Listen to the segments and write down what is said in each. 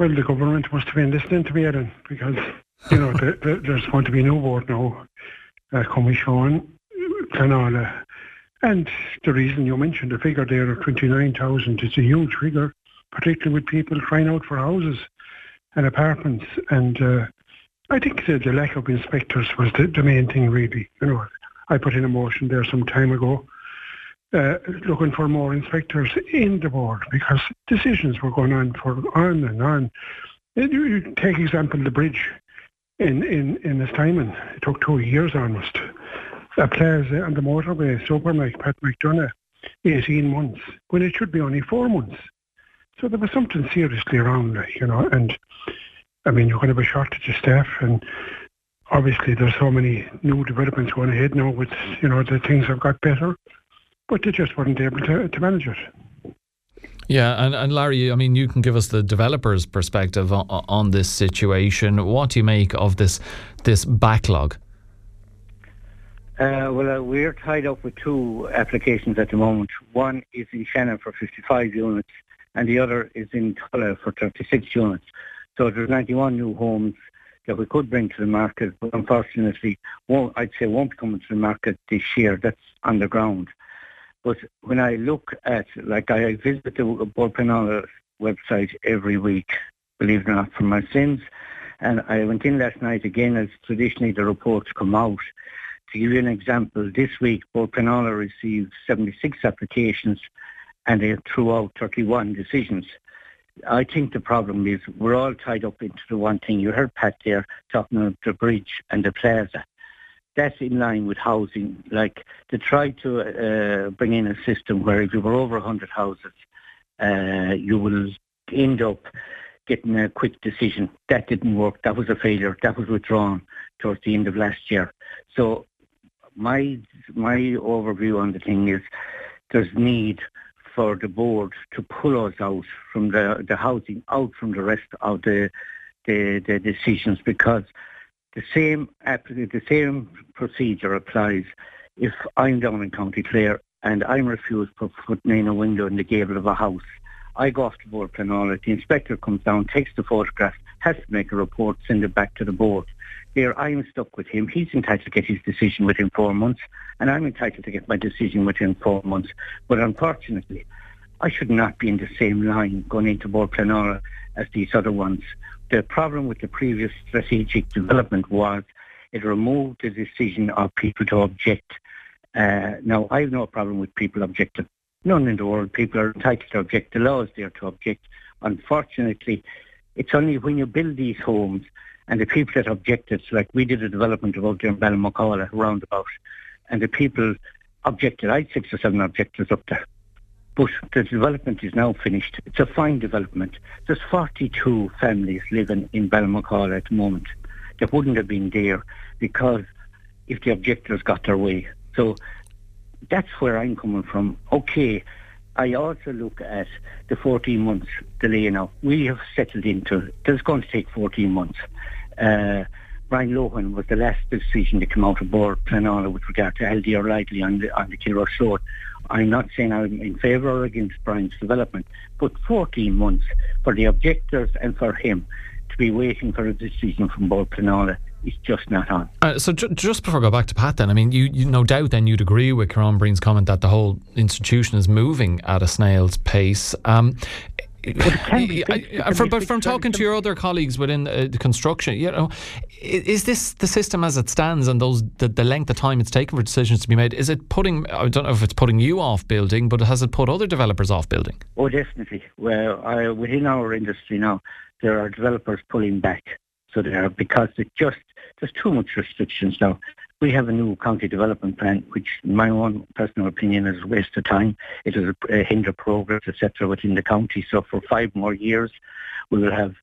Well, the government must have been listening to me, Aaron, because, you know, the, the, there's going to be no board now uh, coming Sean, Clanala. And the reason you mentioned the figure there of 29,000 is a huge figure, particularly with people crying out for houses and apartments. And uh, I think the, the, lack of inspectors was the, the, main thing, really. You know, I put in a motion there some time ago uh, looking for more inspectors in the board because decisions were going on for on and on. You take example the bridge in in in Ennistymon. It took two years almost. A plaza on the motorway, Supermac, Pat McDonagh, 18 months, when it should be only four months. So there was something seriously wrong, like, you know, and I mean, you're going to have a shortage of staff, and obviously there's so many new developments going ahead now with, you know, the things have got better but they just weren't able to, to manage it. Yeah, and, and Larry, I mean, you can give us the developer's perspective on, on this situation. What do you make of this this backlog? Uh, well, uh, we're tied up with two applications at the moment. One is in Shannon for 55 units, and the other is in Tulla for 36 units. So there's 91 new homes that we could bring to the market, but unfortunately, won't, I'd say won't come into the market this year. That's on the ground. But when I look at, like I visit the Bord website every week, believe it or not, for my sins. And I went in last night again, as traditionally the reports come out. To give you an example, this week Bord received 76 applications and they threw out 31 decisions. I think the problem is we're all tied up into the one thing. You heard Pat there talking about the bridge and the plaza that's in line with housing. Like to try to uh, bring in a system where if you were over 100 houses, uh, you will end up getting a quick decision. That didn't work. That was a failure. That was withdrawn towards the end of last year. So my my overview on the thing is there's need for the board to pull us out from the, the housing, out from the rest of the the, the decisions because the same the same procedure applies if I'm down in County Clare and I'm refused for putting in a window in the gable of a house. I go off to Bord Pleanála, the inspector comes down, takes the photograph, has to make a report, send it back to the board. There, I'm stuck with him. He's entitled to get his decision within four months, and I'm entitled to get my decision within four months. But unfortunately, I should not be in the same line going into Bord Pleanála as these other ones the problem with the previous strategic development was it removed the decision of people to object. Uh, now, I have no problem with people objecting. None in the world. People are entitled to object. The law is there to object. Unfortunately, it's only when you build these homes and the people that objected, like we did a development of out there in Ballinmacalla roundabout, and the people objected. I had six or seven objectors up there. But the development is now finished. It's a fine development. There's 42 families living in Ballinmacalla at the moment that wouldn't have been there because if the objectors got their way. So that's where I'm coming from. Okay, I also look at the 14 months delay now. We have settled into, it's going to take 14 months. Uh, Brian Lohan was the last decision to come out of Bord Pleanála with regard to LD O'Reilly on the, on the Kilrush Road. I'm not saying I'm in favour or against Brian's development, but 14 months for the objectors and for him to be waiting for a decision from Bord Pleanála is just not on. Uh, so ju- just before I go back to Pat then, I mean, you, you no doubt then you'd agree with Kieran Breen's comment that the whole institution is moving at a snail's pace. Um, from, but from talking to your other colleagues within uh, the construction, you know, is this the system as it stands and those the, the length of time it's taken for decisions to be made? Is it putting? I don't know if it's putting you off building, but has it put other developers off building? Oh, definitely. Well, I, within our industry now, there are developers pulling back. So there are because it just there's too much restrictions now. We have a new county development plan, which, in my own personal opinion, is a waste of time. It will hinder progress, etc., within the county. So for five more years, we will have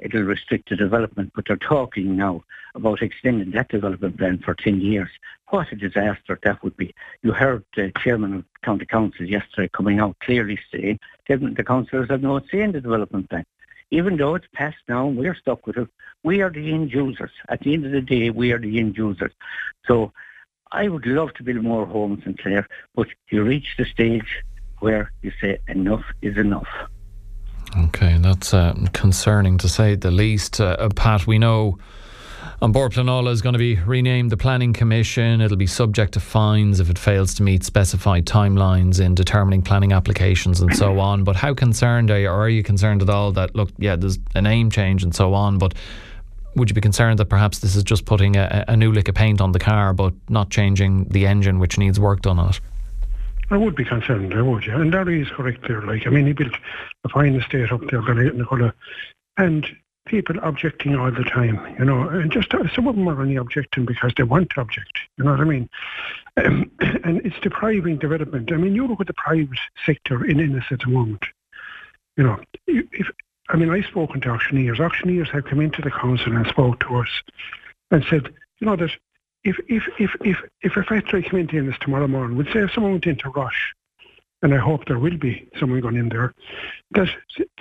it'll restrict the development. But they're talking now about extending that development plan for 10 years. What a disaster that would be. You heard the chairman of county council yesterday coming out clearly saying the councillors have no say in the development plan even though it's passed now we're stuck with it, we are the end users. At the end of the day, we are the end users. So I would love to build more homes in Clare, but you reach the stage where you say enough is enough. Okay, that's uh, concerning to say the least. Uh Pat, we know An Bord Pleanála is going to be renamed the Planning Commission. It'll be subject to fines if it fails to meet specified timelines in determining planning applications and so on. But how concerned are you, or are you concerned at all that, look, yeah, there's a name change and so on, but would you be concerned that perhaps this is just putting a, a new lick of paint on the car but not changing the engine which needs work done on it? I would be concerned, I would, yeah. And Larry is correct there. Like, I mean, he built a fine estate up there, Nicola, and people objecting all the time, you know, and just uh, some of them are only objecting because they want to object, you know what I mean? Um, and it's depriving development. I mean, you look at the private sector in Ennis at the moment, you know, if, I mean, I've spoken to auctioneers. Auctioneers have come into the council and spoke to us and said, you know, that if if if if if a factory came into Ennis tomorrow morning, we'd say if someone went into Rush, and I hope there will be someone going in there, that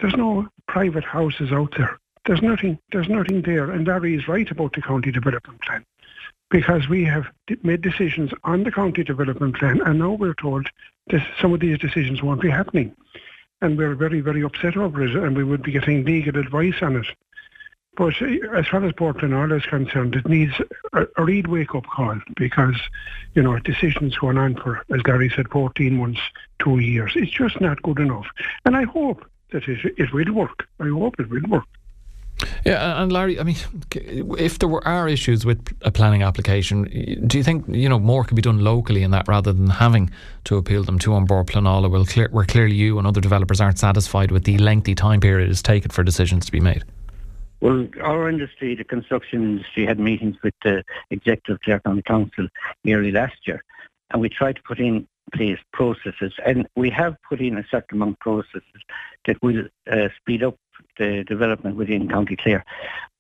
there's no private houses out there. There's nothing. There's nothing there, and Larry is right about the county development plan, because we have made decisions on the county development plan, and now we're told that some of these decisions won't be happening, and we're very, very upset over it, and we would be getting legal advice on it. But eh, as far as Bord Pleanála is concerned, it needs a, a real wake-up call because, you know, decisions going on for, as Gary said, 14 months, two years. It's just not good enough. And I hope that it, it will work. I hope it will work. Yeah, and Larry, I mean, if there were are issues with a planning application, do you think you know more could be done locally in that rather than having to appeal them to Pleanála? Well, clear, where clearly you and other developers aren't satisfied with the lengthy time period it's taken for decisions to be made. Well, our industry, the construction industry, had meetings with the executive clerk on the council nearly last year, and we tried to put in place processes, and we have put in a certain amount of processes that will uh, speed up the development within County Clare.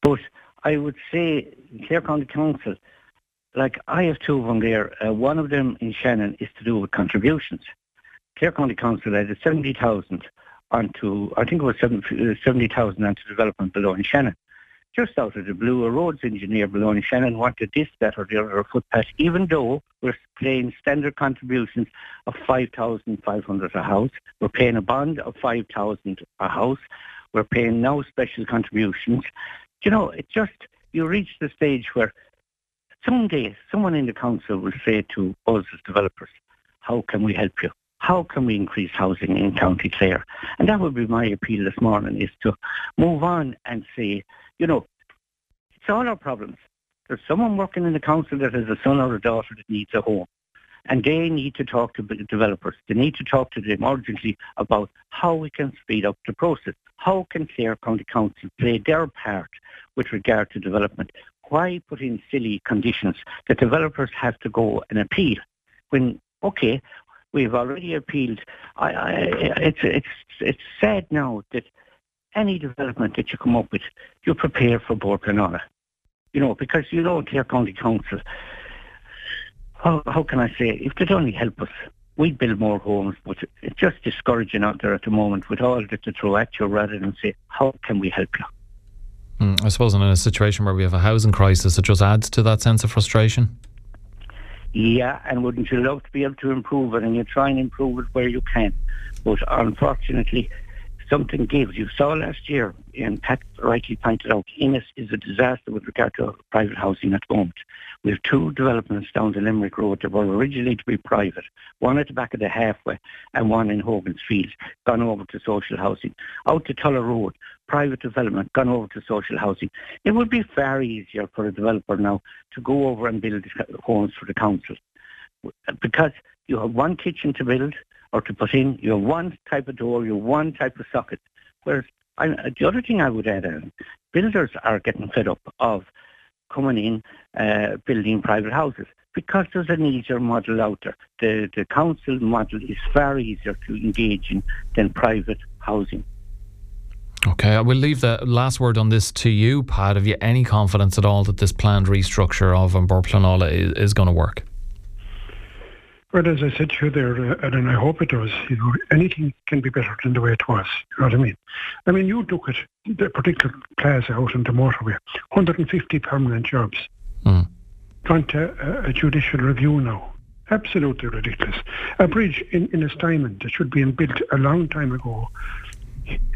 But I would say Clare County Council, like I have two of them there. Uh, one of them in Shannon is to do with contributions. Clare County Council added 70,000 onto, I think it was 70,000 onto development below in Shannon. Just out of the blue, a roads engineer below in Shannon wanted this, that or the other footpath, even though we're paying standard contributions of 5,500 a house. We're paying a bond of 5,000 a house. We're paying no special contributions. You know, it just, you reach the stage where someday someone in the council will say to us as developers, how can we help you? How can we increase housing in County Clare? And that would be my appeal this morning is to move on and say, you know, it's all our problems. There's someone working in the council that has a son or a daughter that needs a home and they need to talk to the developers. They need to talk to them urgently about how we can speed up the process. How can Clare County Council play their part with regard to development? Why put in silly conditions that developers have to go and appeal when, okay, we've already appealed. I, I, it's, it's, it's sad now that any development that you come up with, you prepare for Bord Pleanála. You know, because you know Clare County Council how, how can I say, if they'd only help us, we'd build more homes, but it's just discouraging out there at the moment with all that to throw at you rather than say, how can we help you? Mm, I suppose in a situation where we have a housing crisis, it just adds to that sense of frustration. Yeah, and wouldn't you love to be able to improve it and you try and improve it where you can. But unfortunately, something gives. You saw last year, and Pat rightly pointed out, Ennis is a disaster with regard to private housing at the moment. We have two developments down the Limerick Road that were originally to be private, one at the back of the halfway and one in Hogan's Fields, gone over to social housing. Out to Tulla Road, private development, gone over to social housing. It would be far easier for a developer now to go over and build homes for the council because you have one kitchen to build, or to put in your one type of door, your one type of socket. Whereas I, the other thing I would add, on, builders are getting fed up of coming in, uh, building private houses because there's an easier model out there. The, the council model is far easier to engage in than private housing. Okay, I will leave the last word on this to you, Pat. Have you any confidence at all that this planned restructure of An Bord is, is going to work? Well, as I said to you there, uh, and I hope it does, you know, anything can be better than the way it was. You know what I mean? I mean, you look at the particular plaza out on the motorway, 150 permanent jobs. Mm. Gone to a, a judicial review now. Absolutely ridiculous. A bridge in, in Ennistymon that should be built a long time ago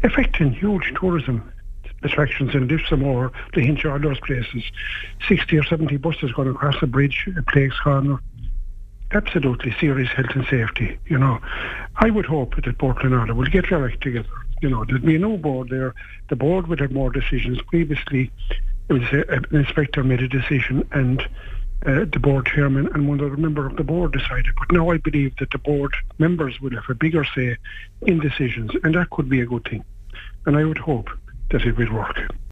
affecting huge tourism attractions in Lissamore, the Hinch, all those places. 60 or 70 buses going across the bridge at Blake's Corner. Absolutely serious health and safety, you know. I would hope that Bord Pleanála will get their act together. You know, there'd be a new board there. The board would have more decisions. Previously, it was a, an inspector made a decision and uh, the board chairman and one other member of the board decided. But now I believe that the board members will have a bigger say in decisions, and that could be a good thing. And I would hope that it will work.